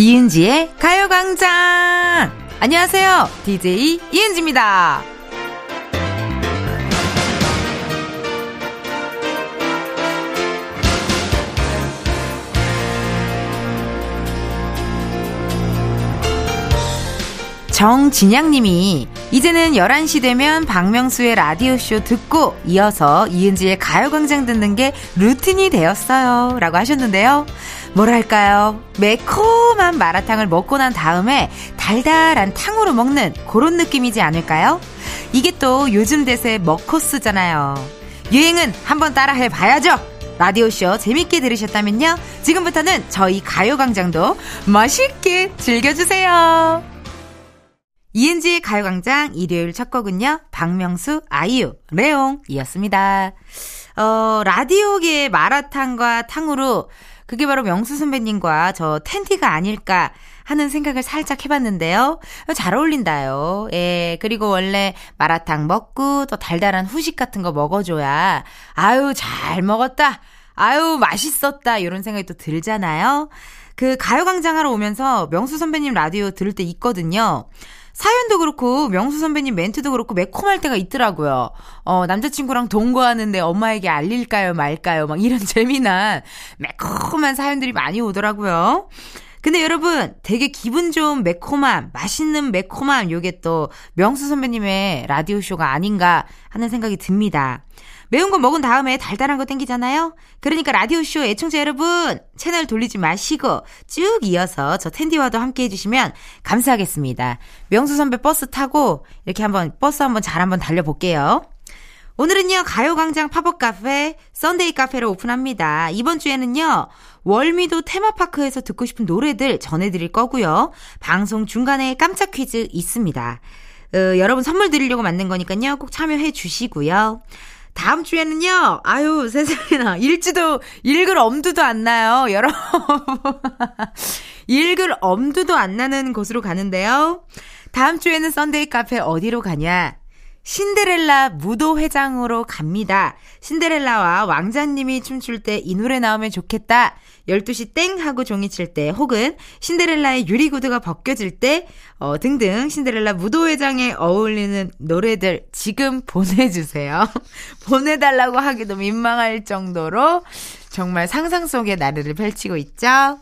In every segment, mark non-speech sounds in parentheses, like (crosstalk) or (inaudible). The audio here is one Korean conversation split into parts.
이은지의 가요광장! 안녕하세요. DJ 이은지입니다. 정진양님이 이제는 11시 되면 박명수의 라디오쇼 듣고 이어서 이은지의 가요광장 듣는 게 루틴이 되었어요. 라고 하셨는데요. 뭐랄까요. 매콤한 마라탕을 먹고 난 다음에 달달한 탕으로 먹는 그런 느낌이지 않을까요? 이게 또 요즘 대세 먹코스잖아요. 유행은 한번 따라 해 봐야죠. 라디오쇼 재밌게 들으셨다면요. 지금부터는 저희 가요광장도 맛있게 즐겨주세요. 이은지의 가요광장 일요일 첫 곡은요. 박명수, 아이유, 레옹이었습니다. 어, 라디오계의 마라탕과 탕으로 그게 바로 명수 선배님과 저 텐디가 아닐까 하는 생각을 살짝 해봤는데요. 잘 어울린다요. 예, 그리고 원래 마라탕 먹고 또 달달한 후식 같은 거 먹어줘야 아유, 잘 먹었다. 아유, 맛있었다. 이런 생각이 또 들잖아요. 그 가요광장 하러 오면서 명수 선배님 라디오 들을 때 있거든요. 사연도 그렇고 명수 선배님 멘트도 그렇고 매콤할 때가 있더라고요. 어, 남자친구랑 동거하는데 엄마에게 알릴까요 말까요 막 이런 (laughs) 재미난 매콤한 사연들이 많이 오더라고요. 근데 여러분 되게 기분 좋은 매콤함, 맛있는 매콤함 요게 또 명수 선배님의 라디오 쇼가 아닌가 하는 생각이 듭니다. 매운 거 먹은 다음에 달달한 거 땡기잖아요? 그러니까 라디오쇼 애청자 여러분, 채널 돌리지 마시고 쭉 이어서 저 텐디와도 함께 해주시면 감사하겠습니다. 명수 선배 버스 타고 이렇게 한번 버스 한번 잘 한번 달려볼게요. 오늘은요, 가요광장 팝업 카페, 썬데이 카페를 오픈합니다. 이번 주에는요, 월미도 테마파크에서 듣고 싶은 노래들 전해드릴 거고요. 방송 중간에 깜짝 퀴즈 있습니다. 어, 여러분 선물 드리려고 만든 거니까요, 꼭 참여해 주시고요. 다음 주에는요, 아유, 세상에나, 읽지도, 읽을 엄두도 안 나요, 여러분. 읽을 엄두도 안 나는 곳으로 가는데요. 다음 주에는 썬데이 카페 어디로 가냐? 신데렐라 무도회장으로 갑니다. 신데렐라와 왕자님이 춤출 때 이 노래 나오면 좋겠다. 12시 땡 하고 종이 칠 때 혹은 신데렐라의 유리구두가 벗겨질 때 어, 등등 신데렐라 무도회장에 어울리는 노래들 지금 보내주세요. (laughs) 보내달라고 하기도 민망할 정도로 정말 상상 속의 나래를 펼치고 있죠.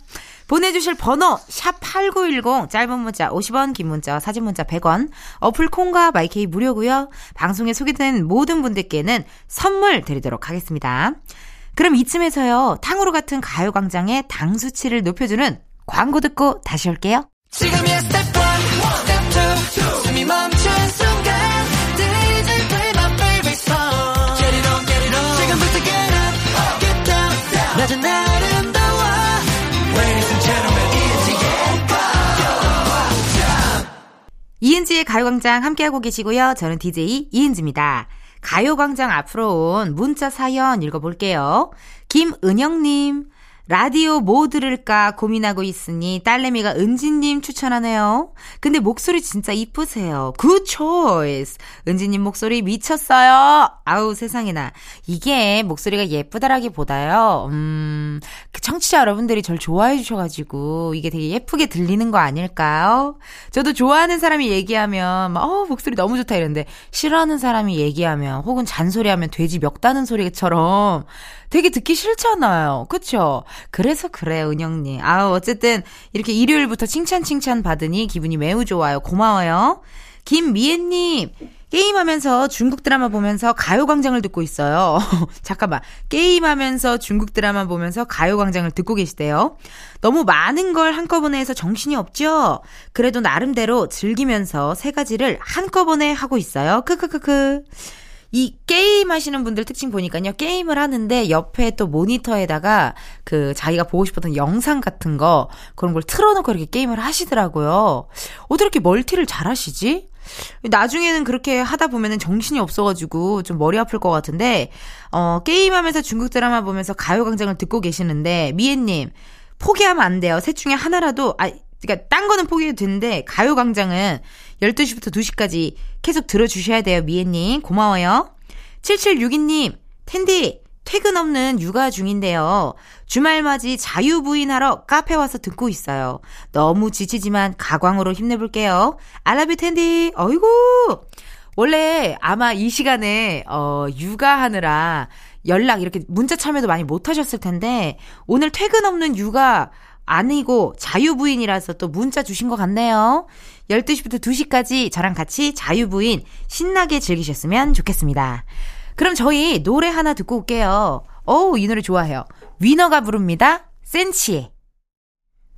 보내주실 번호 샵 8910 짧은 문자 50원 긴 문자 사진 문자 100원 어플 콩과 마이케이 무료고요. 방송에 소개된 모든 분들께는 선물 드리도록 하겠습니다. 그럼 이쯤에서요. 탕후루 같은 가요광장의 당 수치를 높여주는 광고 듣고 다시 올게요. 지금이야 스텝 1, 스텝 2, 숨이 멈춘 순간 지금부터 get up, get down 낮은 아름 이은지의 가요광장 함께하고 계시고요. 저는 DJ 이은지입니다. 가요광장 앞으로 온 문자 사연 읽어볼게요. 김은영님, 라디오 뭐 들을까 고민하고 있으니 딸내미가 은지님 추천하네요. 근데 목소리 진짜 이쁘세요. Good choice. 은지님 목소리 미쳤어요. 아우 세상에나. 이게 목소리가 예쁘다라기보다요. 음, 그 청취자 여러분들이 절 좋아해 주셔가지고 이게 되게 예쁘게 들리는 거 아닐까요? 저도 좋아하는 사람이 얘기하면 막, 어, 목소리 너무 좋다 이러는데 싫어하는 사람이 얘기하면 혹은 잔소리하면 돼지 멱 다는 소리처럼 되게 듣기 싫잖아요. 그쵸? 그래서 그래요, 은영님. 아 어쨌든 이렇게 일요일부터 칭찬 칭찬 받으니 기분이 매우 좋아요. 고마워요. 김미애님. 게임하면서 중국 드라마 보면서 가요광장을 듣고 있어요. (laughs) 잠깐만. 게임하면서 중국 드라마 보면서 가요광장을 듣고 계시대요. 너무 많은 걸 한꺼번에 해서 정신이 없죠? 그래도 나름대로 즐기면서 세 가지를 한꺼번에 하고 있어요. 크크크크. 이 게임 하시는 분들 특징 보니까요. 게임을 하는데 옆에 또 모니터에다가 그 자기가 보고 싶었던 영상 같은 거 그런 걸 틀어놓고 이렇게 게임을 하시더라고요. 어떻게 이렇게 멀티를 잘 하시지? 나중에는 그렇게 하다 보면은 정신이 없어가지고 좀 머리 아플 것 같은데, 어, 게임하면서 중국 드라마 보면서 가요광장을 듣고 계시는데, 미애님, 포기하면 안 돼요. 셋 중에 하나라도, 아, 그니까, 딴 거는 포기해도 되는데, 가요광장은 12시부터 2시까지 계속 들어주셔야 돼요, 미애님. 고마워요. 7762님, 텐디, 퇴근 없는 육아 중인데요. 주말맞이 자유부인하러 카페 와서 듣고 있어요. 너무 지치지만 가광으로 힘내볼게요. 알라뷰 텐디, 어이구! 원래 아마 이 시간에, 어, 육아하느라 연락 이렇게 문자 참여도 많이 못 하셨을 텐데, 오늘 퇴근 없는 육아 아니고 자유부인이라서 또 문자 주신 것 같네요. 12시부터 2시까지 저랑 같이 자유부인 신나게 즐기셨으면 좋겠습니다. 그럼 저희 노래 하나 듣고 올게요. 어우, 이 노래 좋아해요. 위너가 부릅니다. 센치에.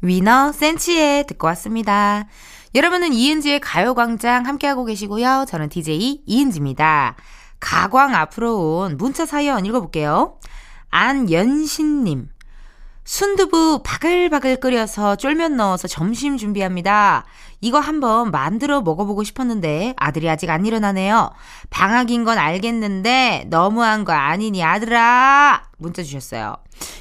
위너, 센치에 듣고 왔습니다. 여러분은 이은지의 가요광장 함께하고 계시고요. 저는 DJ 이은지입니다. 가광 앞으로 온 문자 사연 읽어볼게요. 안연신님. 순두부 바글바글 끓여서 쫄면 넣어서 점심 준비합니다. 이거 한번 만들어 먹어보고 싶었는데 아들이 아직 안 일어나네요. 방학인 건 알겠는데 너무한 거 아니니 아들아 문자 주셨어요.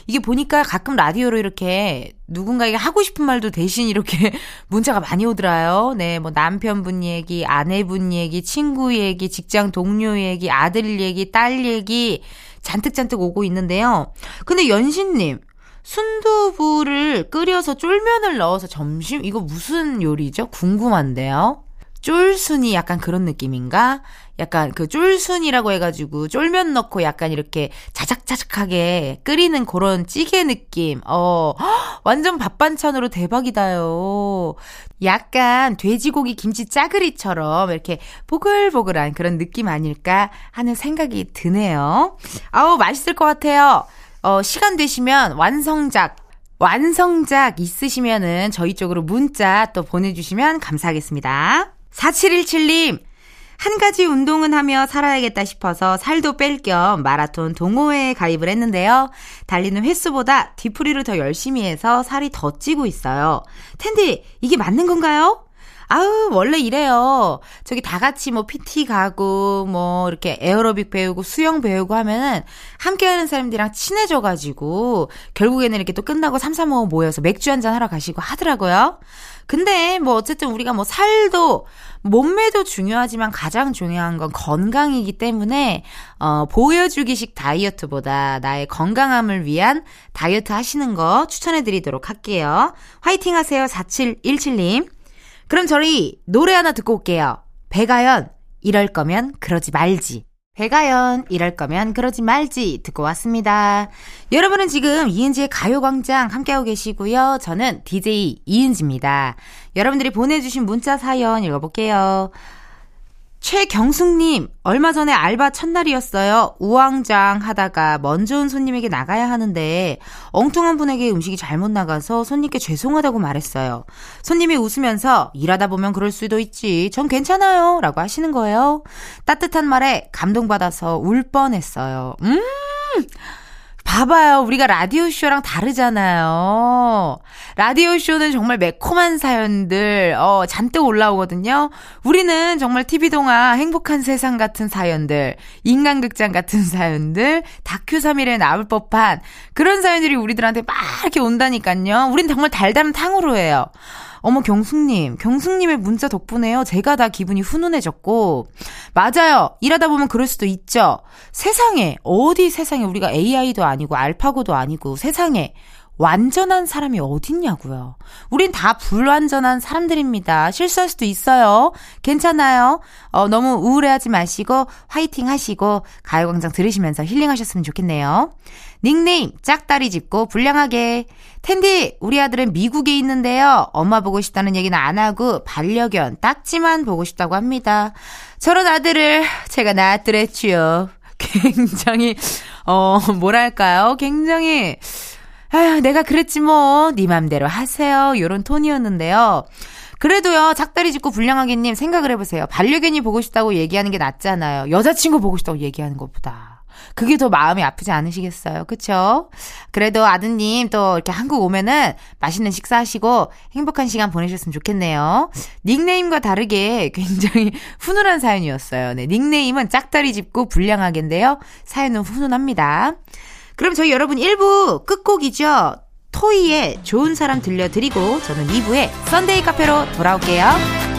이게 보니까 가끔 라디오로 이렇게 누군가에게 하고 싶은 말도 대신 이렇게 (laughs) 문자가 많이 오더라요. 네, 뭐 남편분 얘기, 아내분 얘기, 친구 얘기, 직장 동료 얘기, 아들 얘기, 딸 얘기 잔뜩잔뜩 오고 있는데요. 근데 연신님, 순두부를 끓여서 쫄면을 넣어서 점심? 이거 무슨 요리죠? 궁금한데요? 쫄순이 약간 그런 느낌인가? 약간 그 쫄순이라고 해가지고 쫄면 넣고 약간 이렇게 자작자작하게 끓이는 그런 찌개 느낌. 어, (gasps) 완전 밥 반찬으로 대박이다요. 약간 돼지고기 김치 짜그리처럼 이렇게 보글보글한 그런 느낌 아닐까 하는 생각이 드네요. 아우, 맛있을 것 같아요. 어, 시간 되시면 완성작, 완성작 있으시면은 저희 쪽으로 문자 또 보내주시면 감사하겠습니다. 4717님, 한 가지 운동은 하며 살아야겠다 싶어서 살도 뺄 겸 마라톤 동호회에 가입을 했는데요. 달리는 횟수보다 뒤풀이를 더 열심히 해서 살이 더 찌고 있어요. 텐디, 이게 맞는 건가요? 아우, 원래 이래요. 저기 다 같이 뭐 PT 가고, 뭐 이렇게 에어로빅 배우고 수영 배우고 하면은 함께 하는 사람들이랑 친해져가지고, 결국에는 이렇게 또 끝나고 삼삼오오 모여서 맥주 한잔 하러 가시고 하더라고요. 근데 뭐 어쨌든 우리가 뭐 살도, 몸매도 중요하지만 가장 중요한 건 건강이기 때문에, 어, 보여주기식 다이어트보다 나의 건강함을 위한 다이어트 하시는 거 추천해 드리도록 할게요. 화이팅 하세요, 4717님. 그럼 저희 노래 하나 듣고 올게요. 배가연, 이럴 거면 그러지 말지. 배가연, 이럴 거면 그러지 말지 듣고 왔습니다. 여러분은 지금 이은지의 가요광장 함께하고 계시고요. 저는 DJ 이은지입니다. 여러분들이 보내주신 문자 사연 읽어볼게요. 최경숙님, 얼마 전에 알바 첫날이었어요. 우왕좌왕 하다가 먼저 온 손님에게 나가야 하는데 엉뚱한 분에게 음식이 잘못 나가서 손님께 죄송하다고 말했어요. 손님이 웃으면서 일하다 보면 그럴 수도 있지. 전 괜찮아요. 라고 하시는 거예요. 따뜻한 말에 감동받아서 울 뻔했어요. 음! 봐봐요. 우리가 라디오쇼랑 다르잖아요. 라디오쇼는 정말 매콤한 사연들, 어, 잔뜩 올라오거든요. 우리는 정말 TV동화 행복한 세상 같은 사연들, 인간극장 같은 (laughs) 사연들, 다큐 3일에 나올 법한 그런 사연들이 우리들한테 막 이렇게 온다니까요. 우린 정말 달달한 탕으로 해요. 어머, 경숙님. 경숙님의 문자 덕분에요. 제가 다 기분이 훈훈해졌고. 맞아요. 일하다 보면 그럴 수도 있죠. 세상에, 어디 세상에 우리가 AI도 아니고 알파고도 아니고 세상에 완전한 사람이 어딨냐고요. 우린 다 불완전한 사람들입니다. 실수할 수도 있어요. 괜찮아요. 어, 너무 우울해하지 마시고 화이팅 하시고 가요광장 들으시면서 힐링하셨으면 좋겠네요. 닉네임 짝다리 짚고 불량하게 텐디 우리 아들은 미국에 있는데요. 엄마 보고 싶다는 얘기는 안 하고 반려견 딱지만 보고 싶다고 합니다. 저런 아들을 제가 낳았더랬지요. (laughs) 굉장히 어 뭐랄까요? 굉장히 아휴, 내가 그랬지 뭐. 네 맘대로 하세요. 요런 톤이었는데요. 그래도요, 작다리 짚고 불량하게님 생각을 해보세요. 반려견이 보고 싶다고 얘기하는 게 낫잖아요. 여자친구 보고 싶다고 얘기하는 것보다. 그게 더 마음이 아프지 않으시겠어요? 그쵸? 그래도 아드님 또 이렇게 한국 오면은 맛있는 식사하시고 행복한 시간 보내셨으면 좋겠네요. 닉네임과 다르게 굉장히 (laughs) 훈훈한 사연이었어요. 네, 닉네임은 짝다리 짚고 불량하게인데요. 사연은 훈훈합니다. 그럼 저희 여러분 1부 끝곡이죠. 토이의 좋은 사람 들려드리고 저는 2부에 썬데이 카페로 돌아올게요.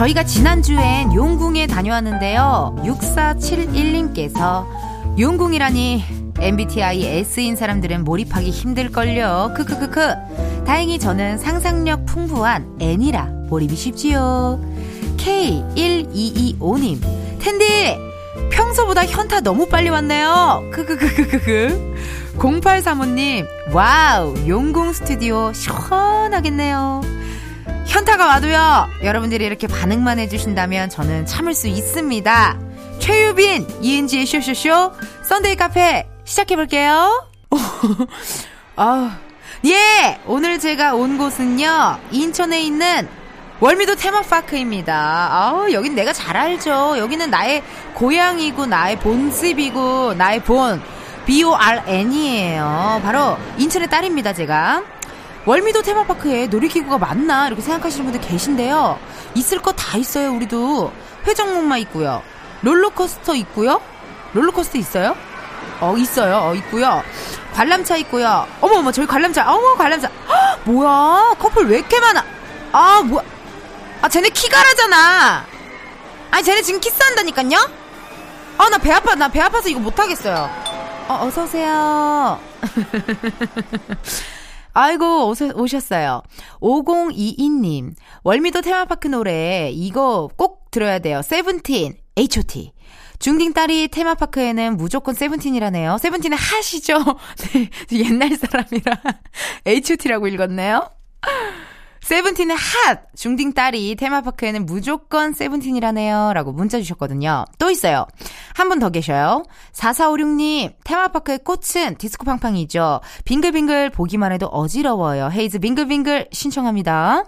저희가 지난주엔 용궁에 다녀왔는데요. 6471님께서 용궁이라니 MBTI S인 사람들은 몰입하기 힘들걸요. 크크크크. 다행히 저는 상상력 풍부한 N이라 몰입이 쉽지요. K1225님. 텐디! 평소보다 현타 너무 빨리 왔네요. 크크크크크크. 0835님. Wow. 용궁 스튜디오 시원하겠네요. 현타가 와도요. 여러분들이 이렇게 반응만 해주신다면 저는 참을 수 있습니다. 최유빈, 이은지의 쇼쇼쇼, Sunday 카페 시작해볼게요. 아, (laughs) 예! 오늘 제가 온 곳은요, 인천에 있는 월미도 테마파크입니다. 아, 여긴 내가 잘 알죠. 여기는 나의 고향이고, 나의 본집이고, 나의 born, B-O-R-N이에요. 바로 인천의 딸입니다, 제가. 월미도 테마파크에 놀이기구가 많나 이렇게 생각하시는 분들 계신데요. 있을 거 다 있어요. 우리도 회전목마 있고요. 롤러코스터 있고요. 롤러코스터 있어요? 어 있어요. 어 있고요. 관람차 있고요. 어머 어머 저희 관람차. 어머 관람차. 헉, 뭐야 커플 왜 이렇게 많아? 아 뭐야? 아 쟤네 키가라잖아. 아니 쟤네 지금 키스한다니깐요? 아 나 배 아파 나 배 아파서 이거 못 하겠어요. 어 어서 오세요. (laughs) 아이고, 오셨어요. 5022님, 월미도 테마파크 노래, 이거 꼭 들어야 돼요. 세븐틴, H.O.T. 중딩 딸이 테마파크에는 무조건 세븐틴이라네요. 세븐틴은 하시죠? (laughs) 네, 옛날 사람이라 (laughs) H.O.T라고 읽었네요. 세븐틴의 핫! 중딩 딸이 테마파크에는 무조건 세븐틴이라네요. 라고 문자 주셨거든요. 또 있어요. 한 분 더 계셔요. 4456님, 테마파크의 꽃은 디스코 팡팡이죠. 빙글빙글 보기만 해도 어지러워요. 헤이즈 빙글빙글 신청합니다.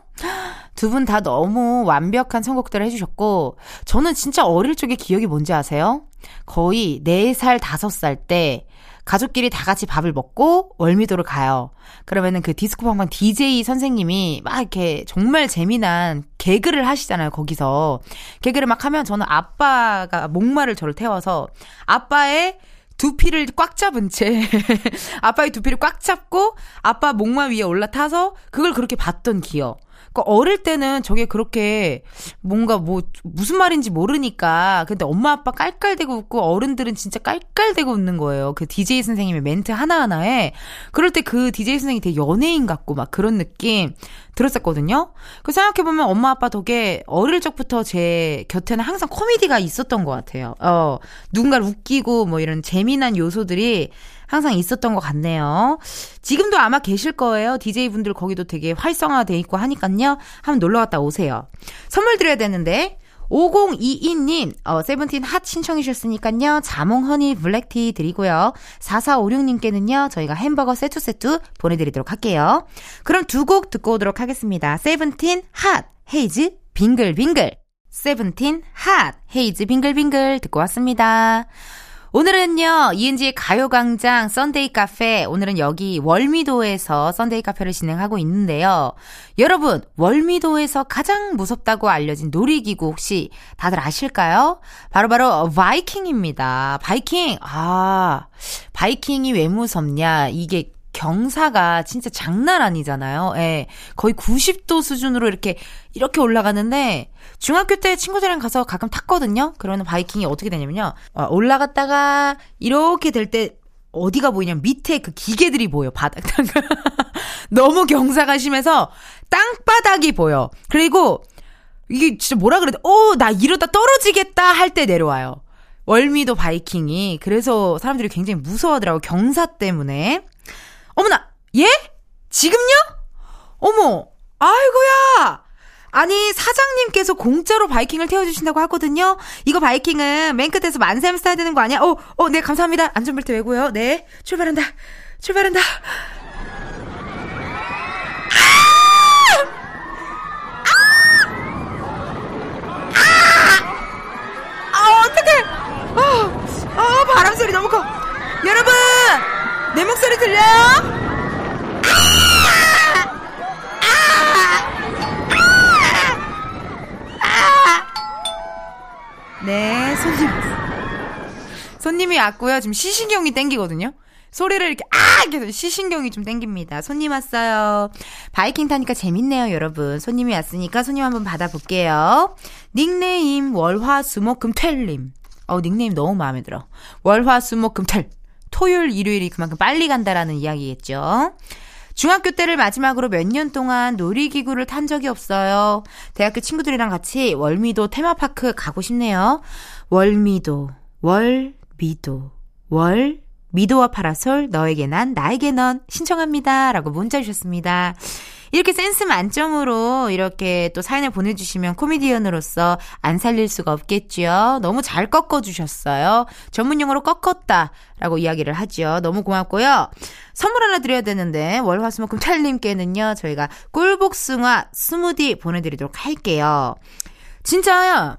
두 분 다 너무 완벽한 선곡들을 해주셨고, 저는 진짜 어릴 적에 기억이 뭔지 아세요? 거의 4살, 5살 때, 가족끼리 다 같이 밥을 먹고 월미도를 가요. 그러면은 그 디스코 방방 DJ 선생님이 막 이렇게 정말 재미난 개그를 하시잖아요, 거기서. 개그를 막 하면 저는 아빠가 목마를 저를 태워서 아빠의 두피를 꽉 잡은 채 (laughs) 아빠의 두피를 꽉 잡고 아빠 목마 위에 올라타서 그걸 그렇게 봤던 기억. 그러니까 어릴 때는 저게 그렇게 뭔가 뭐 무슨 말인지 모르니까 근데 엄마 아빠 깔깔대고 웃고 어른들은 진짜 깔깔대고 웃는 거예요. 그 DJ 선생님의 멘트 하나하나에 그럴 때 그 DJ 선생님이 되게 연예인 같고 막 그런 느낌 들었었거든요. 그 생각해 보면 엄마 아빠 덕에 어릴 적부터 제 곁에는 항상 코미디가 있었던 것 같아요. 어, 누군가를 웃기고 뭐 이런 재미난 요소들이 항상 있었던 것 같네요. 지금도 아마 계실 거예요. DJ분들 거기도 되게 활성화돼 있고 하니깐요. 한번 놀러 갔다 오세요. 선물 드려야 되는데 5022님, 어, 세븐틴 핫 신청해 주셨으니까요. 자몽 허니 블랙티 드리고요. 4456님께는요, 저희가 햄버거 세트 세트 보내드리도록 할게요. 그럼 두 곡 듣고 오도록 하겠습니다. 세븐틴 HOT, 헤이즈, 빙글빙글. 세븐틴 HOT, 헤이즈, 빙글빙글 듣고 왔습니다. 오늘은요, 이은지의 가요광장 Sunday 카페, 오늘은 여기 월미도에서 Sunday 카페를 진행하고 있는데요. 여러분, 월미도에서 가장 무섭다고 알려진 놀이기구 혹시 다들 아실까요? 바로바로 바로 바이킹입니다. 바이킹! 아, 바이킹이 왜 무섭냐? 이게 경사가 진짜 장난 아니잖아요. 예. 거의 90도 수준으로 이렇게, 이렇게 올라가는데, 중학교 때 친구들이랑 가서 가끔 탔거든요? 그러면 바이킹이 어떻게 되냐면요. 어, 올라갔다가, 이렇게 될 때, 어디가 보이냐면 밑에 그 기계들이 보여, 바닥. (laughs) 너무 경사가 심해서 땅바닥이 보여. 그리고, 이게 진짜 뭐라 그래야 돼? 오, 나 이러다 떨어지겠다 할 때 내려와요. 월미도 바이킹이. 그래서 사람들이 굉장히 무서워하더라고, 경사 때문에. 어머나, 예? 지금요? 어머, 아이고야! 아니, 사장님께서 공짜로 바이킹을 태워주신다고 하거든요? 이거 바이킹은 맨 끝에서 만세함 써야 되는 거 아니야? 어, 어, 네, 감사합니다. 안전벨트 외고요. 네, 출발한다. 출발한다. 아, 아! 아 어떡해! 아, 아, 바람 소리 너무 커. 내 목소리 들려요? 네, 손님. 손님이 왔고요. 지금 시신경이 땡기거든요. 소리를 이렇게 아 계속 시신경이 좀 땡깁니다. 손님 왔어요. 바이킹 타니까 재밌네요, 여러분. 손님이 왔으니까 손님 한번 받아볼게요. 닉네임 월화수목금텔님. 어 닉네임 너무 마음에 들어. 월화수목금텔. 토요일 일요일이 그만큼 빨리 간다라는 이야기겠죠. 중학교 때를 마지막으로 몇 년 동안 놀이기구를 탄 적이 없어요. 대학교 친구들이랑 같이 월미도 테마파크 가고 싶네요. 월미도, 월미도, 월 미도와 파라솔, 너에게 난, 나에게 넌 신청합니다. 라고 문자 주셨습니다. 이렇게 센스 만점으로 이렇게 또 사연을 보내주시면 코미디언으로서 안 살릴 수가 없겠죠. 너무 잘 꺾어주셨어요. 전문용어로 꺾었다. 라고 이야기를 하죠. 너무 고맙고요. 선물 하나 드려야 되는데, 월화수목금 찰님께는요, 저희가 꿀복숭아 스무디 보내드리도록 할게요. 진짜,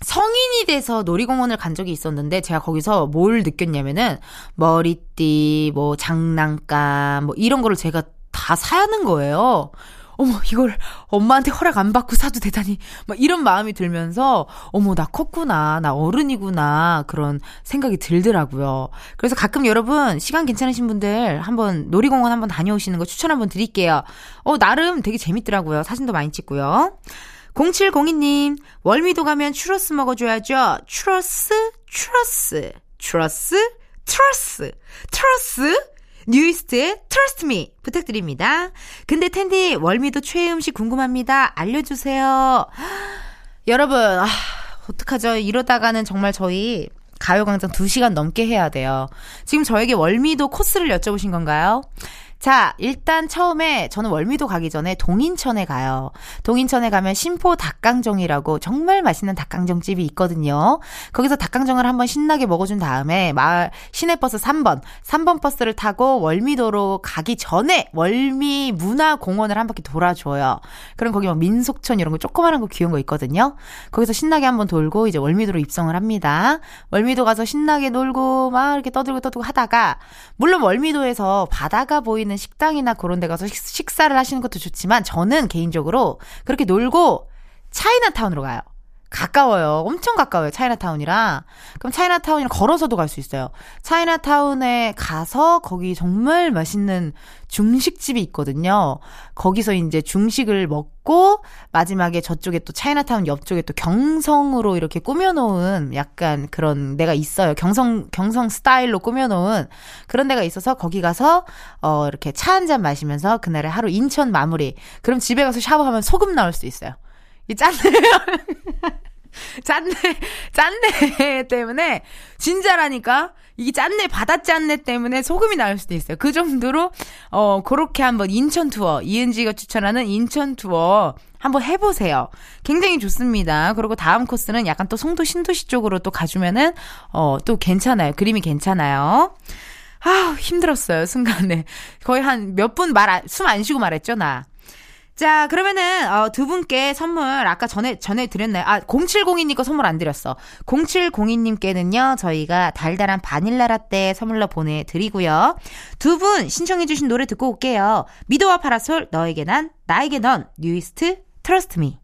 성인이 돼서 놀이공원을 간 적이 있었는데 제가 거기서 뭘 느꼈냐면은 머리띠, 뭐 장난감, 뭐 이런 거를 제가 다 사는 거예요. 어머, 이걸 엄마한테 허락 안 받고 사도 되다니. 막 이런 마음이 들면서, 어머, 나 컸구나. 나 어른이구나. 그런 생각이 들더라고요. 그래서 가끔 여러분, 시간 괜찮으신 분들 한번 놀이공원 한번 다녀오시는 거 추천 한번 드릴게요. 어, 나름 되게 재밌더라고요. 사진도 많이 찍고요. 0702님, 월미도 가면 추러스 먹어줘야죠. 추러스, 추러스, 추러스, Trust, Trust, 뉴이스트의 Trust Me 부탁드립니다. 근데 은디 월미도 최애 음식 궁금합니다. 알려주세요. (gasps) 여러분, 아, 어떡하죠? 이러다가는 정말 저희 가요광장 2시간 넘게 해야 돼요. 지금 저에게 월미도 코스를 여쭤보신 건가요? 자, 일단 처음에 저는 월미도 가기 전에 동인천에 가요. 동인천에 가면 신포 닭강정이라고 정말 맛있는 닭강정 집이 있거든요. 거기서 닭강정을 한번 신나게 먹어준 다음에 마을 시내버스 3번, 3번 버스를 타고 월미도로 가기 전에 월미 문화공원을 한 바퀴 돌아줘요. 그럼 거기 막 민속촌 이런 거 조그만한 거 귀여운 거 있거든요. 거기서 신나게 한번 돌고 이제 월미도로 입성을 합니다. 월미도 가서 신나게 놀고 막 이렇게 떠들고 떠들고 하다가 물론 월미도에서 바다가 보이는 있는 식당이나 그런 데 가서 식사를 하시는 것도 좋지만 저는 개인적으로 그렇게 놀고 차이나타운으로 가요. 가까워요. 엄청 가까워요. 차이나타운이랑. 그럼 차이나타운이랑 걸어서도 갈 수 있어요. 차이나타운에 가서 거기 정말 맛있는 중식집이 있거든요. 거기서 이제 중식을 먹고 마지막에 저쪽에 또 차이나타운 옆쪽에 또 경성으로 이렇게 꾸며놓은 약간 그런 데가 있어요. 경성, 경성 스타일로 꾸며놓은 그런 데가 있어서 거기 가서 어, 이렇게 차 한 잔 마시면서 그날의 하루 인천 마무리. 그럼 집에 가서 샤워하면 소금 나올 수 있어요. 이 짠내요. (laughs) 짠내, 짠내 때문에, 진짜라니까, 이게 짠내, 바다 짠내 때문에 소금이 나올 수도 있어요. 그 정도로, 어, 그렇게 한번 인천 투어, 이은지가 추천하는 인천 투어 한번 해보세요. 굉장히 좋습니다. 그리고 다음 코스는 약간 또 송도 신도시 쪽으로 또 가주면은, 어, 또 괜찮아요. 그림이 괜찮아요. 아 힘들었어요, 순간에. 거의 한 몇 분 말, 숨 안 쉬고 말했죠, 나. 자, 그러면은, 어, 두 분께 선물, 아까 전에, 전에 드렸나요? 아, 0702님 거 선물 안 드렸어. 0702님께는요, 저희가 달달한 바닐라 라떼 선물로 보내드리고요. 두 분 신청해주신 노래 듣고 올게요. 미도와 파라솔, 너에게 난, 나에게 넌, 뉴이스트, Trust Me.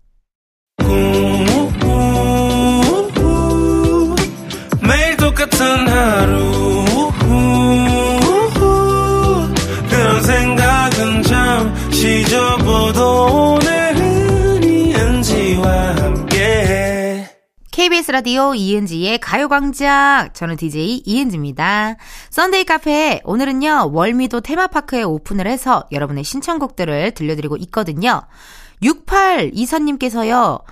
라디오 이은지의 가요광장 저는 DJ 이은지입니다. Sunday 카페 오늘은요 월미도 테마파크에 오픈을 해서 여러분의 신청곡들을 들려드리고 있거든요. 6824님께서요.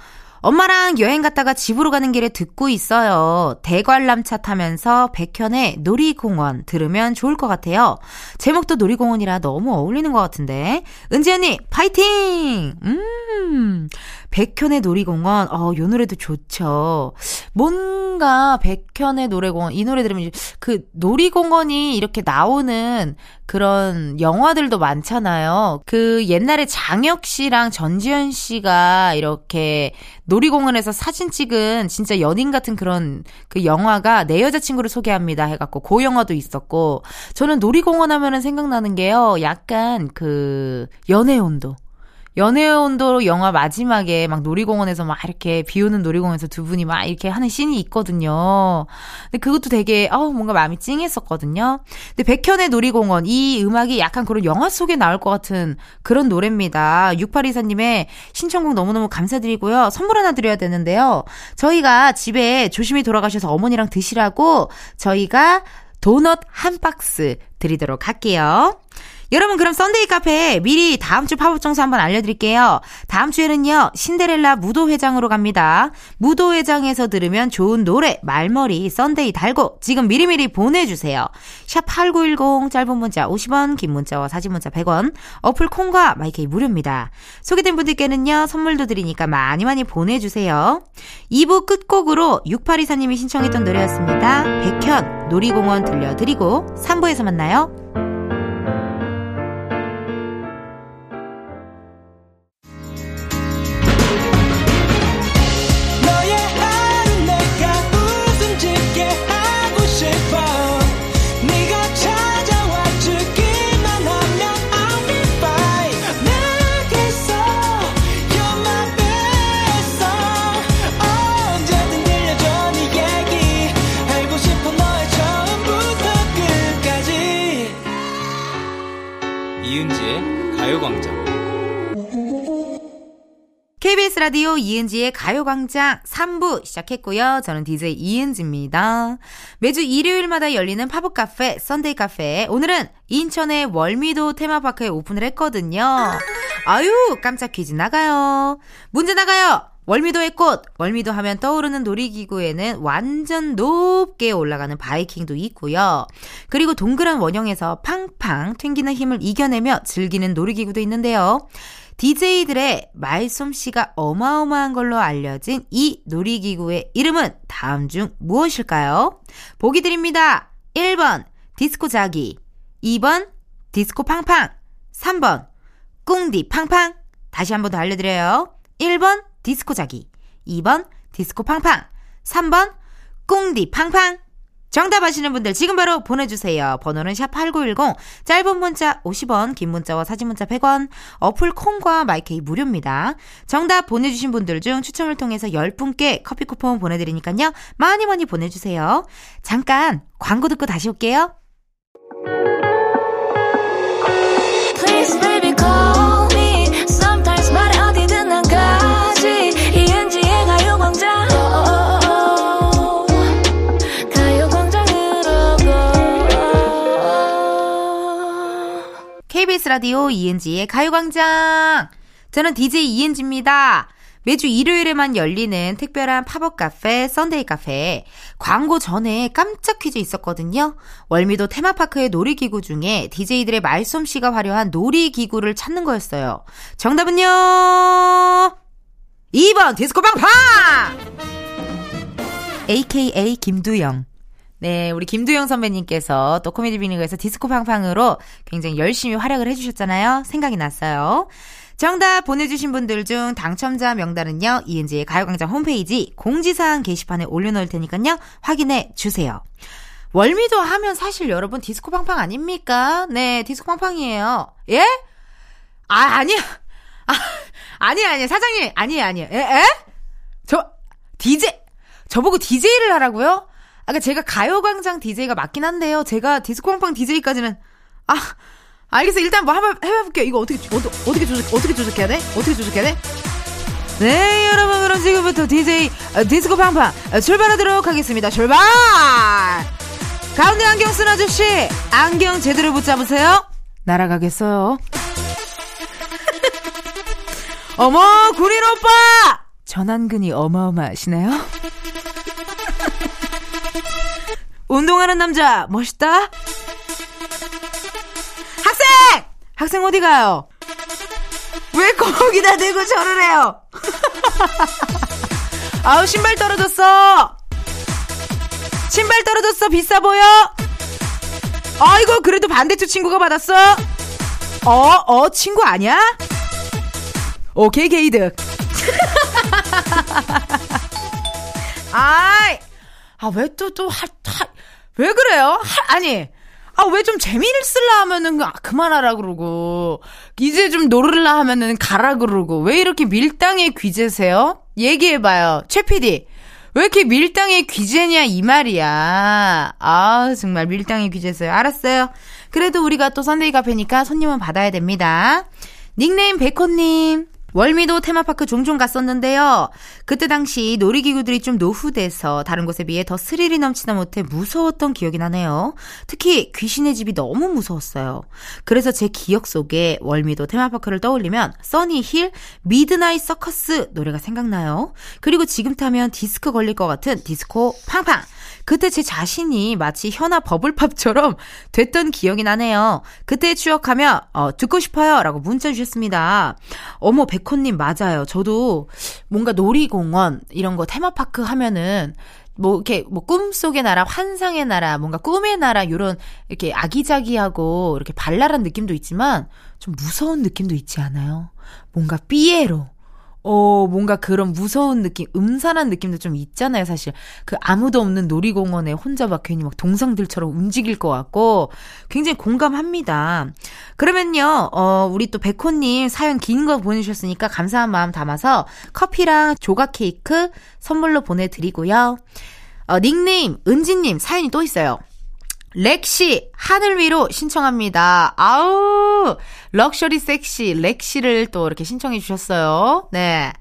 엄마랑 여행 갔다가 집으로 가는 길에 듣고 있어요. 대관람차 타면서 백현의 놀이공원 들으면 좋을 것 같아요. 제목도 놀이공원이라 너무 어울리는 것 같은데. 은지 언니, 파이팅! 음, 백현의 놀이공원, 어, 요 노래도 좋죠. 뭔가 백현의 노래공원, 이 노래 들으면 그 놀이공원이 이렇게 나오는 그런 영화들도 많잖아요. 그 옛날에 장혁 씨랑 전지현 씨가 이렇게 놀이공원에서 사진 찍은 진짜 연인 같은 그런 그 영화가 내 여자친구를 소개합니다 해갖고 그 영화도 있었고 저는 놀이공원 하면은 생각나는 게요. 약간 그 연애 온도. 연애온도 영화 마지막에 막 놀이공원에서 막 이렇게 비 오는 놀이공원에서 두 분이 막 이렇게 하는 씬이 있거든요. 근데 그것도 되게, 아우, 뭔가 마음이 찡했었거든요. 근데 백현의 놀이공원, 이 음악이 약간 그런 영화 속에 나올 것 같은 그런 노래입니다. 6824님의 신청곡 너무너무 감사드리고요. 선물 하나 드려야 되는데요. 저희가 집에 조심히 돌아가셔서 어머니랑 드시라고 저희가 도넛 한 박스 드리도록 할게요. 여러분 그럼 Sunday 카페 미리 다음 주 팝업 장소 한번 알려드릴게요. 다음 주에는요 신데렐라 무도회장으로 갑니다. 무도회장에서 들으면 좋은 노래 말머리 Sunday 달고 지금 미리미리 보내주세요. 샵 8910 짧은 문자 50원 긴 문자와 사진 문자 100원 어플 콩과 마이케이 무료입니다. 소개된 분들께는요 선물도 드리니까 많이 많이 보내주세요. 2부 끝곡으로 6824님이 신청했던 노래였습니다. 백현 놀이공원 들려드리고 3부에서 만나요. KBS 라디오 이은지의 가요광장 3부 시작했고요. 저는 DJ 이은지입니다. 매주 일요일마다 열리는 팝업 카페, Sunday 카페. 오늘은 인천의 월미도 테마파크에 오픈을 했거든요. 아유, 깜짝 퀴즈 나가요. 문제 나가요! 월미도의 꽃, 월미도 하면 떠오르는 놀이기구에는 완전 높게 올라가는 바이킹도 있고요. 그리고 동그란 원형에서 팡팡 튕기는 힘을 이겨내며 즐기는 놀이기구도 있는데요. DJ들의 말솜씨가 어마어마한 걸로 알려진 이 놀이기구의 이름은 다음 중 무엇일까요? 보기 드립니다. 1번 디스코 자기 2번 디스코 팡팡 3번 꿍디 팡팡 다시 한 번 더 알려드려요. 1번 디스코 자기 2번 디스코 팡팡 3번 꿍디 팡팡 정답 아시는 분들 지금 바로 보내주세요. 번호는 샵8910, 짧은 문자 50원, 긴 문자와 사진 문자 100원, 어플 콩과 마이케이 무료입니다. 정답 보내주신 분들 중 추첨을 통해서 10분께 커피 쿠폰 보내드리니까요. 많이 많이 보내주세요. 잠깐 광고 듣고 다시 올게요. 라디오 이은지의 가요광장. 저는 DJ 이은지입니다. 매주 일요일에만 열리는 특별한 팝업 카페, Sunday 카페. 광고 전에 깜짝 퀴즈 있었거든요. 월미도 테마파크의 놀이기구 중에 DJ들의 말솜씨가 화려한 놀이기구를 찾는 거였어요. 정답은요! 2번 디스코 팡팡! AKA 김두영. 네, 우리 김두영 선배님께서 또 코미디 빅리그에서 디스코 팡팡으로 굉장히 열심히 활약을 해주셨잖아요. 생각이 났어요. 정답 보내주신 분들 중 당첨자 명단은요, 이은지의 가요광장 홈페이지 공지사항 게시판에 올려놓을 테니까요, 확인해 주세요. 월미도 하면 사실 여러분 디스코 팡팡 아닙니까? 네, 디스코 팡팡이에요. 예? 아, 아니야. 아, 아니야, 아니야. 사장님, 아니에요, 아니에요. 에? 에? 저, DJ, 저보고 DJ를 하라고요? 아까 제가 가요광장 DJ가 맞긴 한데요. 제가 디스코팡팡 DJ까지는 아 알겠어. 일단 뭐 한번 해볼게요. 이거 어떻게 어, 어떻게 조작 어떻게 조작해야 돼? 어떻게 조작해야 돼? 네, 여러분 그럼 지금부터 DJ 어, 디스코팡팡 어, 출발하도록 하겠습니다. 출발! 가운데 안경 쓴 아저씨 안경 제대로 붙잡으세요. 날아가겠어요. (laughs) 어머 구린 오빠 전환근이 어마어마하시네요. 운동하는 남자 멋있다. 학생! 학생 어디 가요? 왜 거기다 대고 절을 해요? (laughs) 아우 신발 떨어졌어. 신발 떨어졌어 비싸 보여. 아이고 그래도 반대쪽 친구가 받았어. 어, 어 친구 아니야? 오케이 게이득. (laughs) 아이, 아 왜 또 또 하, 하, 왜 그래요? 하, 아니, 아, 아, 왜 좀 재미를 쓸라 하면은 아, 그만하라 그러고, 이제 좀 놀을라 하면은 가라 그러고, 왜 이렇게 밀당의 귀재세요? 얘기해봐요. 최 PD. 왜 이렇게 밀당의 귀재냐, 이 말이야. 아, 정말 밀당의 귀재세요. 알았어요. 그래도 우리가 또 선데이 카페니까 손님은 받아야 됩니다. 닉네임 백호님. 월미도 테마파크 종종 갔었는데요. 그때 당시 놀이기구들이 좀 노후돼서 다른 곳에 비해 더 스릴이 넘치다 못해 무서웠던 기억이 나네요. 특히 귀신의 집이 너무 무서웠어요. 그래서 제 기억 속에 월미도 테마파크를 떠올리면 써니힐 Midnight Circus 노래가 생각나요. 그리고 지금 타면 디스크 걸릴 것 같은 디스코 팡팡. 그때 제 자신이 마치 현아 Bubble Pop처럼 됐던 기억이 나네요. 그때 추억하며 어, 듣고 싶어요 라고 문자 주셨습니다. 어머 백호님 맞아요. 저도 뭔가 놀이공원 이런 거 테마파크 하면은 뭐 이렇게 뭐 꿈속의 나라, 환상의 나라, 뭔가 꿈의 나라 요런 이렇게 아기자기하고 이렇게 발랄한 느낌도 있지만 좀 무서운 느낌도 있지 않아요? 뭔가 삐에로 어, 뭔가 그런 무서운 느낌, 음산한 느낌도 좀 있잖아요, 사실. 그 아무도 없는 놀이공원에 혼자 막 괜히 막 동상들처럼 움직일 것 같고, 굉장히 공감합니다. 그러면요, 어, 우리 또 백호님 사연 긴 거 보내주셨으니까 감사한 마음 담아서 커피랑 조각 케이크 선물로 보내드리고요. 어, 닉네임, 은지님 사연이 또 있어요. 렉시 하늘 위로 신청합니다. 아우 럭셔리 섹시 렉시를 또 이렇게 신청해 주셨어요. 네.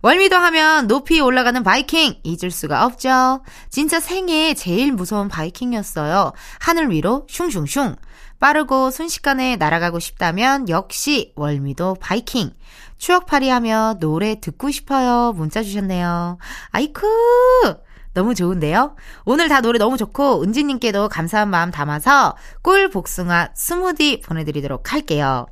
월미도 하면 높이 올라가는 바이킹 잊을 수가 없죠. 진짜 생애 제일 무서운 바이킹이었어요. 하늘 위로 슝슝슝. 빠르고 순식간에 날아가고 싶다면 역시 월미도 바이킹. 추억팔이 하며 노래 듣고 싶어요. 문자 주셨네요. 아이쿠! 너무 좋은데요? 오늘 다 노래 너무 좋고 은지님께도 감사한 마음 담아서 꿀 복숭아 스무디 보내드리도록 할게요.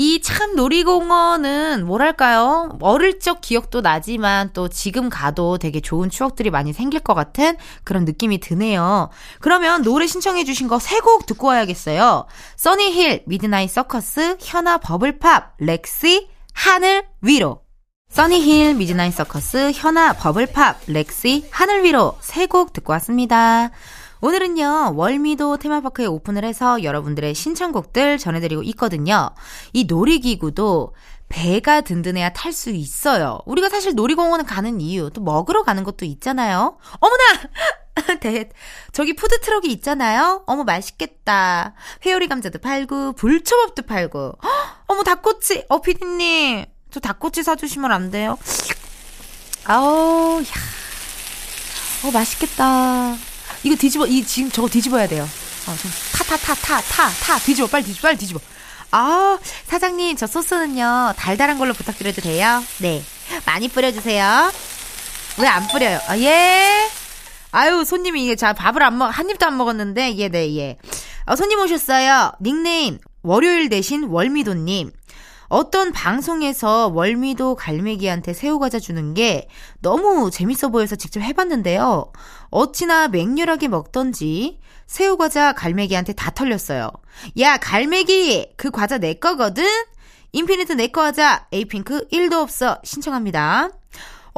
이 참 놀이공원은 뭐랄까요? 어릴 적 기억도 나지만 또 지금 가도 되게 좋은 추억들이 많이 생길 것 같은 그런 느낌이 드네요. 그러면 노래 신청해주신 거 세 곡 듣고 와야겠어요. 써니힐, Midnight Circus, 현아 Bubble Pop, 렉시, 하늘 위로. 써니힐, Midnight Circus, 현아, Bubble Pop, 렉시, 하늘 위로 세 곡 듣고 왔습니다. 오늘은요, 월미도 테마파크에 오픈을 해서 여러분들의 신청곡들 전해드리고 있거든요. 이 놀이기구도 배가 든든해야 탈 수 있어요. 우리가 사실 놀이공원을 가는 이유, 또 먹으러 가는 것도 있잖아요. 어머나! (laughs) 대, 저기 푸드트럭이 있잖아요? 어머, 맛있겠다. 회오리 감자도 팔고, 불초밥도 팔고. (gasps) 어머, 닭꼬치! 어, 피디님. 저 닭꼬치 사주시면 안 돼요? 아우, 야. 어, 맛있겠다. 이거 뒤집어, 이, 지금 저거 뒤집어야 돼요. 어, 좀, 타, 타, 타, 타, 타, 타. 뒤집어, 빨리 뒤집어, 빨리 뒤집어. 아, 사장님, 저 소스는요, 달달한 걸로 부탁드려도 돼요? 네. 많이 뿌려주세요. 왜 안 뿌려요? 아, 예. 아유, 손님이 이게 자, 밥을 안 먹, 한 입도 안 먹었는데, 예, 네, 예. 어, 손님 오셨어요. 닉네임, 월요일 대신 월미도님. 어떤 방송에서 월미도 갈매기한테 새우과자 주는 게 너무 재밌어 보여서 직접 해봤는데요. 어찌나 맹렬하게 먹던지 새우과자 갈매기한테 다 털렸어요. 야, 갈매기! 그 과자 내 거거든? 인피니트 내 거 하자. 에이핑크 1도 없어. 신청합니다.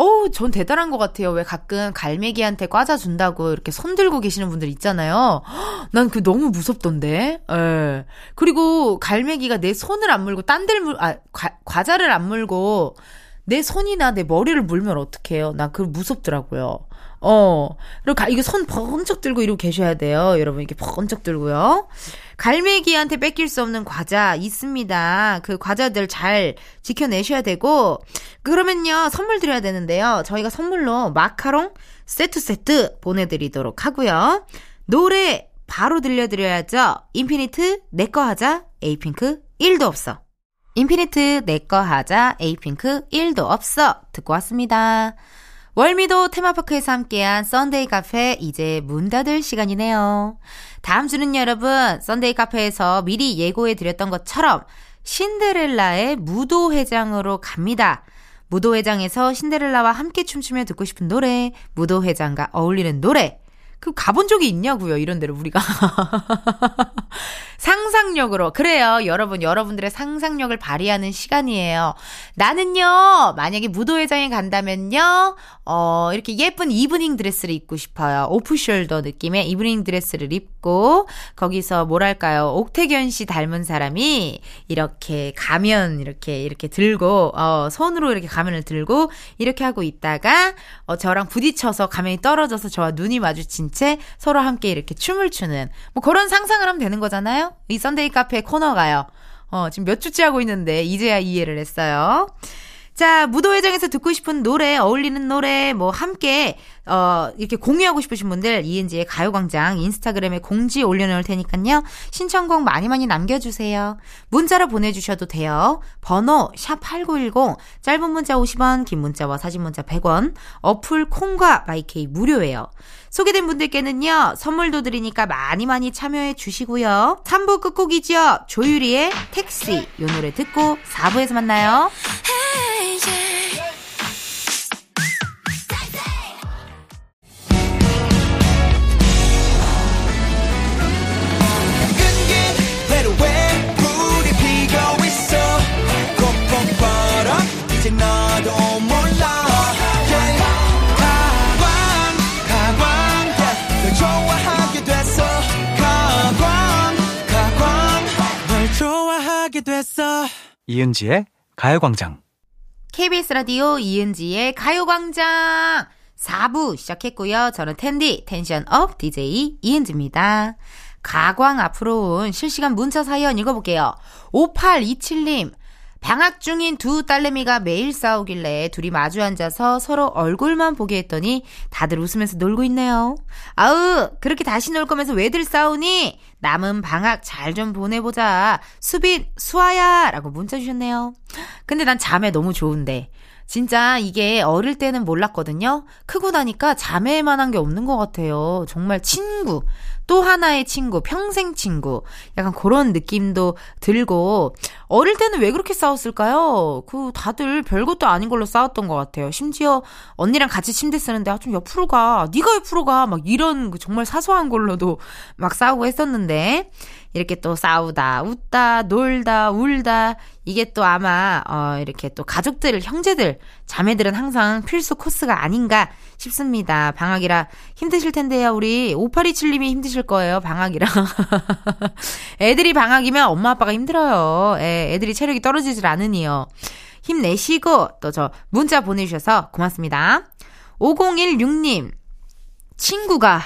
어우, 전 대단한 것 같아요. 왜 가끔 갈매기한테 과자 준다고 이렇게 손 들고 계시는 분들 있잖아요. (gasps) 난 그 너무 무섭던데. 예. 그리고 갈매기가 내 손을 안 물고 딴 데를 물, 아, 과, 과자를 안 물고 내 손이나 내 머리를 물면 어떡해요. 난 그거 무섭더라고요. 어. 그리고 가, 이게 손 번쩍 들고 이러고 계셔야 돼요. 여러분, 이렇게 번쩍 들고요. 갈매기한테 뺏길 수 없는 과자 있습니다. 그 과자들 잘 지켜내셔야 되고, 그러면요, 선물 드려야 되는데요. 저희가 선물로 마카롱 세트 세트 보내드리도록 하고요. 노래 바로 들려드려야죠. 인피니트 내꺼 하자, 에이핑크 1도 없어. 인피니트 내꺼 하자, 에이핑크 1도 없어. 듣고 왔습니다. 월미도 테마파크에서 함께한 Sunday 카페 이제 문 닫을 시간이네요. 다음 주는 여러분 Sunday 카페에서 미리 예고해 드렸던 것처럼 신데렐라의 무도회장으로 갑니다. 무도회장에서 신데렐라와 함께 춤추며 듣고 싶은 노래, 무도회장과 어울리는 노래, 그 가본 적이 있냐고요, 이런 데로 우리가. (laughs) 상상력으로. 그래요. 여러분, 여러분들의 상상력을 발휘하는 시간이에요. 나는요, 만약에 무도회장에 간다면요, 어, 이렇게 예쁜 이브닝 드레스를 입고 싶어요. 오프숄더 느낌의 이브닝 드레스를 입고, 거기서 뭐랄까요, 옥택연 씨 닮은 사람이 이렇게 가면 이렇게, 이렇게 들고, 어, 손으로 이렇게 가면을 들고, 이렇게 하고 있다가, 어, 저랑 부딪혀서 가면이 떨어져서 저와 눈이 마주친 채 서로 함께 이렇게 춤을 추는, 뭐 그런 상상을 하면 되는 거잖아요? 이 Sunday 카페 코너가요. 어, 지금 몇 주째 하고 있는데, 이제야 이해를 했어요. 자, 무도회장에서 듣고 싶은 노래, 어울리는 노래, 뭐, 함께, 어, 이렇게 공유하고 싶으신 분들, 이은지의 가요광장 인스타그램에 공지 올려놓을 테니까요. 신청곡 많이 많이 남겨주세요. 문자로 보내주셔도 돼요. 번호, 샵8910, 짧은 문자 50원, 긴 문자와 사진 문자 100원, 어플 콩과 마이케이 무료예요. 소개된 분들께는요, 선물도 드리니까 많이 많이 참여해 주시고요. 3부 끝곡이죠. 조유리의 택시. 요 노래 듣고 4부에서 만나요. 이은지의 가요광장. KBS 라디오 이은지의 가요광장 4부 시작했고요. 저는 텐디 텐션업 DJ 이은지입니다. 가광 앞으로 온 실시간 문자 사연 읽어볼게요. 5827님 방학 중인 두 딸내미가 매일 싸우길래 둘이 마주 앉아서 서로 얼굴만 보게 했더니 다들 웃으면서 놀고 있네요. 아으, 그렇게 다시 놀 거면서 왜들 싸우니? 남은 방학 잘 좀 보내보자. 수빈, 수아야! 라고 문자 주셨네요. 근데 난 자매 너무 좋은데. 진짜 이게 어릴 때는 몰랐거든요. 크고 나니까 자매만한 게 없는 것 같아요. 정말 친구. 또 하나의 친구, 평생 친구. 약간 그런 느낌도 들고, 어릴 때는 왜 그렇게 싸웠을까요? 그, 다들 별것도 아닌 걸로 싸웠던 것 같아요. 심지어 언니랑 같이 침대 쓰는데, 아, 좀 옆으로 가. 네가 옆으로 가. 막 이런 그 정말 사소한 걸로도 막 싸우고 했었는데, 이렇게 또 싸우다, 웃다, 놀다, 울다. 이게 또 아마, 어, 이렇게 또 가족들, 형제들, 자매들은 항상 필수 코스가 아닌가 싶습니다. 방학이라 힘드실 텐데요. 우리 5827님이 힘드실 거예요. 방학이라. (laughs) 애들이 방학이면 엄마 아빠가 힘들어요. 애, 애들이 체력이 떨어지질 않으니요. 힘내시고 또 저 문자 보내주셔서 고맙습니다. 5016님 친구가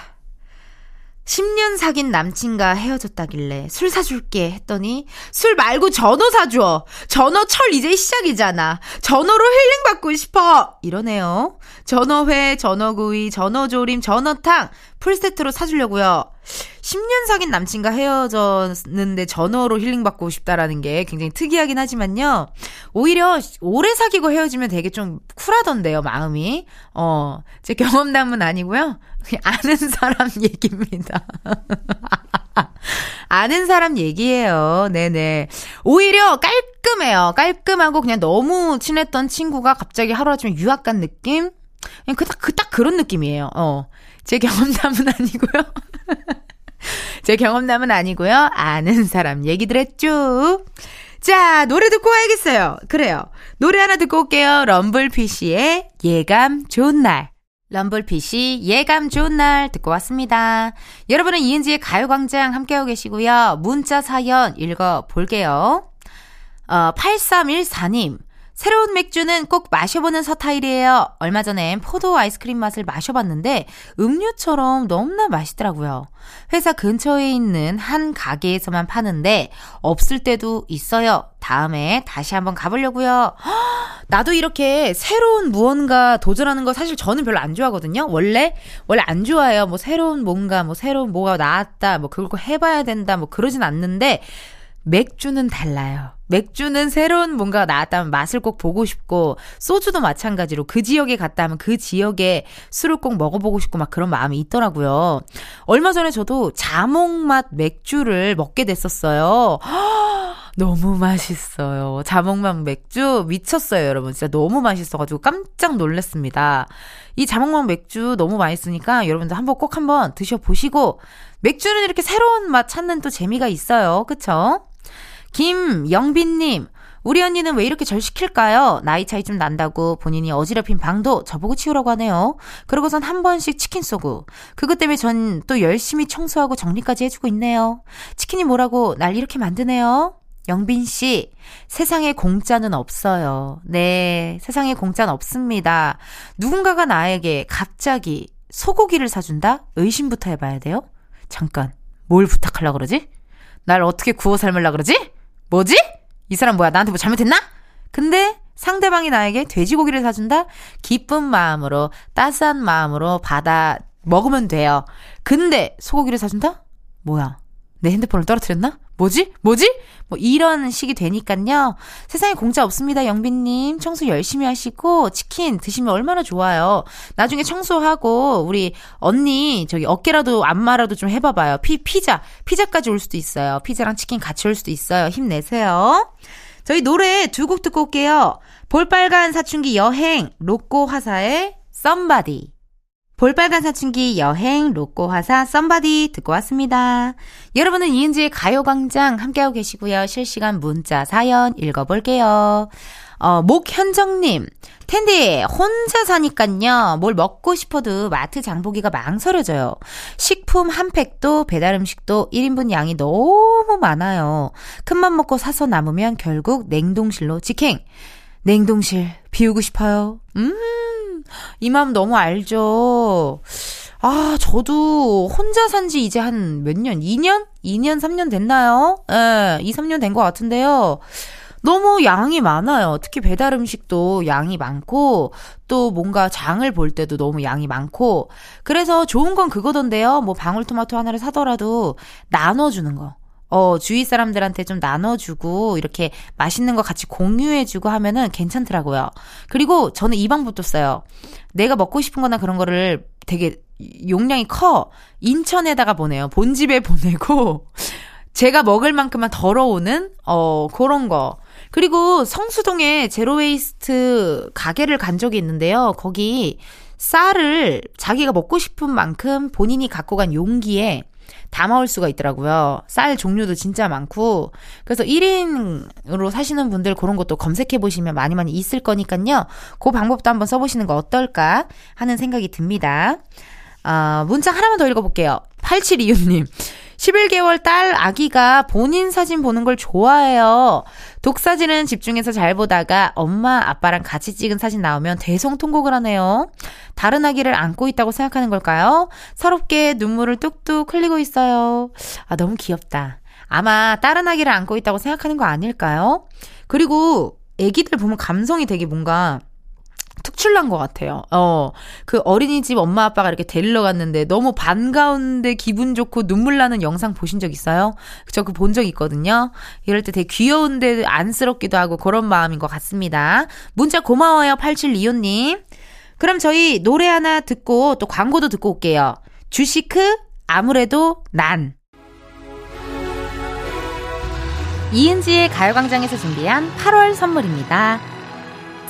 10년 사귄 남친과 헤어졌다길래 술 사줄게 했더니 술 말고 전어 사줘. 전어 철 이제 시작이잖아. 전어로 힐링 받고 싶어. 이러네요. 전어회, 전어구이, 전어조림, 전어탕 풀세트로 사주려고요. 10년 사귄 남친과 헤어졌는데 전어로 힐링받고 싶다라는 게 굉장히 특이하긴 하지만요. 오히려 오래 사귀고 헤어지면 되게 좀 쿨하던데요, 마음이. 어, 제 경험담은 아니고요. 아는 사람 (laughs) 얘기입니다. (laughs) 아는 사람 얘기예요. 네네. 오히려 깔끔해요. 깔끔하고 그냥 너무 친했던 친구가 갑자기 하루아침에 유학 간 느낌? 그냥 그, 딱, 그, 딱 그런 느낌이에요. 어. 제 경험담은 아니고요. (laughs) 제 경험담은 아니고요. 아는 사람 얘기들 했죠. 자, 노래 듣고 와야겠어요. 그래요. 노래 하나 듣고 올게요. 럼블피쉬의 예감 좋은 날. 럼블피쉬 예감 좋은 날 듣고 왔습니다. 여러분은 이은지의 가요광장 함께하고 계시고요. 문자 사연 읽어볼게요. 어, 8314님. 새로운 맥주는 꼭 마셔보는 서타일이에요. 얼마 전엔 포도 아이스크림 맛을 마셔봤는데 음료처럼 너무나 맛있더라고요. 회사 근처에 있는 한 가게에서만 파는데 없을 때도 있어요. 다음에 다시 한번 가보려고요. (gasps) 나도 이렇게 새로운 무언가 도전하는 거 사실 저는 별로 안 좋아하거든요. 원래 원래 안 좋아해요. 뭐 새로운 뭔가 뭐 새로운 뭐가 나왔다. 뭐 그걸 해봐야 된다. 뭐 그러진 않는데 맥주는 달라요. 맥주는 새로운 뭔가가 나왔다면 맛을 꼭 보고 싶고, 소주도 마찬가지로 그 지역에 갔다 하면 그 지역에 술을 꼭 먹어보고 싶고 막 그런 마음이 있더라고요. 얼마 전에 저도 자몽맛 맥주를 먹게 됐었어요. (gasps) 너무 맛있어요. 자몽맛 맥주 미쳤어요, 여러분. 진짜 너무 맛있어가지고 깜짝 놀랐습니다. 이 자몽맛 맥주 너무 맛있으니까 여러분들 한번 꼭 한번 드셔보시고 맥주는 이렇게 새로운 맛 찾는 또 재미가 있어요. 그쵸? 김영빈님, 우리 언니는 왜 이렇게 절 시킬까요? 나이 차이 좀 난다고 본인이 어지럽힌 방도 저보고 치우라고 하네요. 그러고선 한 번씩 치킨 쏘고. 그것 때문에 전 또 열심히 청소하고 정리까지 해주고 있네요. 치킨이 뭐라고 날 이렇게 만드네요. 영빈 씨, 세상에 공짜는 없어요. 네, 세상에 공짜는 없습니다. 누군가가 나에게 갑자기 소고기를 사준다? 의심부터 해봐야 돼요? 잠깐, 뭘 부탁하려고 그러지? 날 어떻게 구워 삶으려 그러지? 뭐지? 이 사람 뭐야? 나한테 뭐 잘못했나? 근데 상대방이 나에게 돼지고기를 사준다? 기쁜 마음으로, 따스한 마음으로 받아 먹으면 돼요. 근데 소고기를 사준다? 뭐야? 내 핸드폰을 떨어뜨렸나? 뭐지? 뭐지? 뭐 이런 식이 되니깐요. 세상에 공짜 없습니다, 영빈님. 청소 열심히 하시고 치킨 드시면 얼마나 좋아요. 나중에 청소하고 우리 언니 저기 어깨라도 안마라도 좀 해봐봐요. 피 피자 피자까지 올 수도 있어요. 피자랑 치킨 같이 올 수도 있어요. 힘내세요. 저희 노래 두 곡 듣고 올게요. 볼빨간 사춘기 여행 로꼬 화사의 Somebody. 볼빨간 사춘기 여행 로꼬 화사 Somebody 듣고 왔습니다. 여러분은 이은지의 가요광장 함께하고 계시고요. 실시간 문자 사연 읽어볼게요. 어, 목현정님. 텐디, 혼자 사니깐요. 뭘 먹고 싶어도 마트 장보기가 망설여져요. 식품 한 팩도 배달 음식도 1인분 양이 너무 많아요. 큰맘 먹고 사서 남으면 결국 냉동실로 직행. 냉동실 비우고 싶어요. 음, 이 마음 너무 알죠. 아, 저도 혼자 산 지 이제 한 몇 년? 2년? 2년, 3년 됐나요? 예, 2, 3년 된 것 같은데요. 너무 양이 많아요. 특히 배달 음식도 양이 많고, 또 뭔가 장을 볼 때도 너무 양이 많고, 그래서 좋은 건 그거던데요. 뭐 방울토마토 하나를 사더라도 나눠주는 거. 어, 주위 사람들한테 좀 나눠주고, 이렇게 맛있는 거 같이 공유해주고 하면은 괜찮더라고요. 그리고 저는 이 방법도 써요. 내가 먹고 싶은 거나 그런 거를 되게 용량이 커. 인천에다가 보내요. 본집에 (laughs) 보내고, 제가 먹을 만큼만 덜어오는, 어, 그런 거. 그리고 성수동에 제로웨이스트 가게를 간 적이 있는데요. 거기 쌀을 자기가 먹고 싶은 만큼 본인이 갖고 간 용기에 담아올 수가 있더라고요. 쌀 종류도 진짜 많고. 그래서 1인으로 사시는 분들 그런 것도 검색해 보시면 많이 많이 있을 거니까요. 그 방법도 한번 써보시는 거 어떨까 하는 생각이 듭니다. 어, 문자 하나만 더 읽어볼게요. 8726님. 11개월 딸 아기가 본인 사진 보는 걸 좋아해요. 독사진은 집중해서 잘 보다가 엄마, 아빠랑 같이 찍은 사진 나오면 대성통곡을 하네요. 다른 아기를 안고 있다고 생각하는 걸까요? 서럽게 눈물을 뚝뚝 흘리고 있어요. 아, 너무 귀엽다. 아마 다른 아기를 안고 있다고 생각하는 거 아닐까요? 그리고 애기들 보면 감성이 되게 뭔가 특출난 것 같아요. 어, 그 어린이집 엄마 아빠가 이렇게 데리러 갔는데 너무 반가운데 기분 좋고 눈물 나는 영상 보신 적 있어요? 저 그 본 적 있거든요. 이럴 때 되게 귀여운데 안쓰럽기도 하고 그런 마음인 것 같습니다. 문자 고마워요, 8725님. 그럼 저희 노래 하나 듣고 또 광고도 듣고 올게요. 주시크, 아무래도 난. 이은지의 가요광장에서 준비한 8월 선물입니다.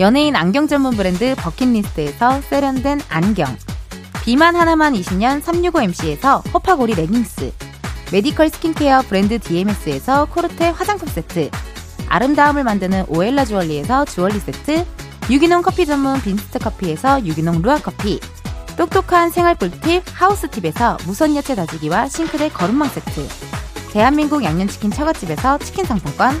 연예인 안경 전문 브랜드 버킷리스트에서 세련된 안경. 비만 하나만 20년 365MC에서 허파고리 레깅스. 메디컬 스킨케어 브랜드 DMS에서 코르테 화장품 세트. 아름다움을 만드는 오엘라 주얼리에서 주얼리 세트. 유기농 커피 전문 빈스트 커피에서 유기농 루아 커피. 똑똑한 생활 꿀팁 하우스팁에서 무선 야채 다지기와 싱크대 거름망 세트. 대한민국 양념치킨 처갓집에서 치킨 상품권.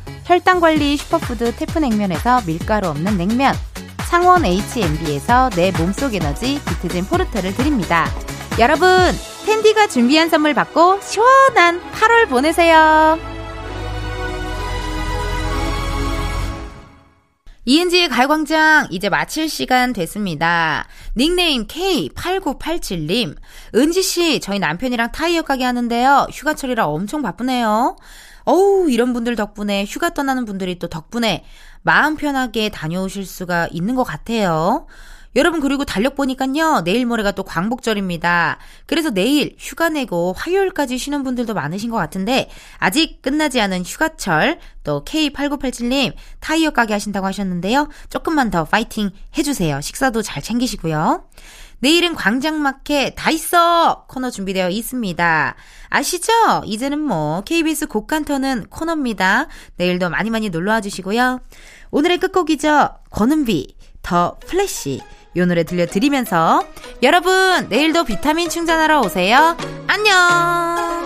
혈당 관리 슈퍼푸드 태프냉면에서 밀가루 없는 냉면 창원 H&B에서 내 몸속 에너지 비트젠 포르테를 드립니다. 여러분 텐디가 준비한 선물 받고 시원한 8월 보내세요. 이은지의 가요광장 이제 마칠 시간 됐습니다. 닉네임 K8987님. 은지씨, 저희 남편이랑 타이어 가게 하는데요. 휴가철이라 엄청 바쁘네요. 어우, 이런 분들 덕분에 휴가 떠나는 분들이 또 덕분에 마음 편하게 다녀오실 수가 있는 것 같아요. 여러분 그리고 달력 보니까요 내일 모레가 또 광복절입니다. 그래서 내일 휴가 내고 화요일까지 쉬는 분들도 많으신 것 같은데 아직 끝나지 않은 휴가철 또 K8987님 타이어 가게 하신다고 하셨는데요. 조금만 더 파이팅 해주세요. 식사도 잘 챙기시고요. 내일은 광장마켓 다 있어 코너 준비되어 있습니다. 아시죠? 이제는 뭐 KBS 곡간터는 코너입니다. 내일도 많이 많이 놀러와 주시고요. 오늘의 끝곡이죠. 권은비 더 플래시 요 노래 들려드리면서 여러분 내일도 비타민 충전하러 오세요. 안녕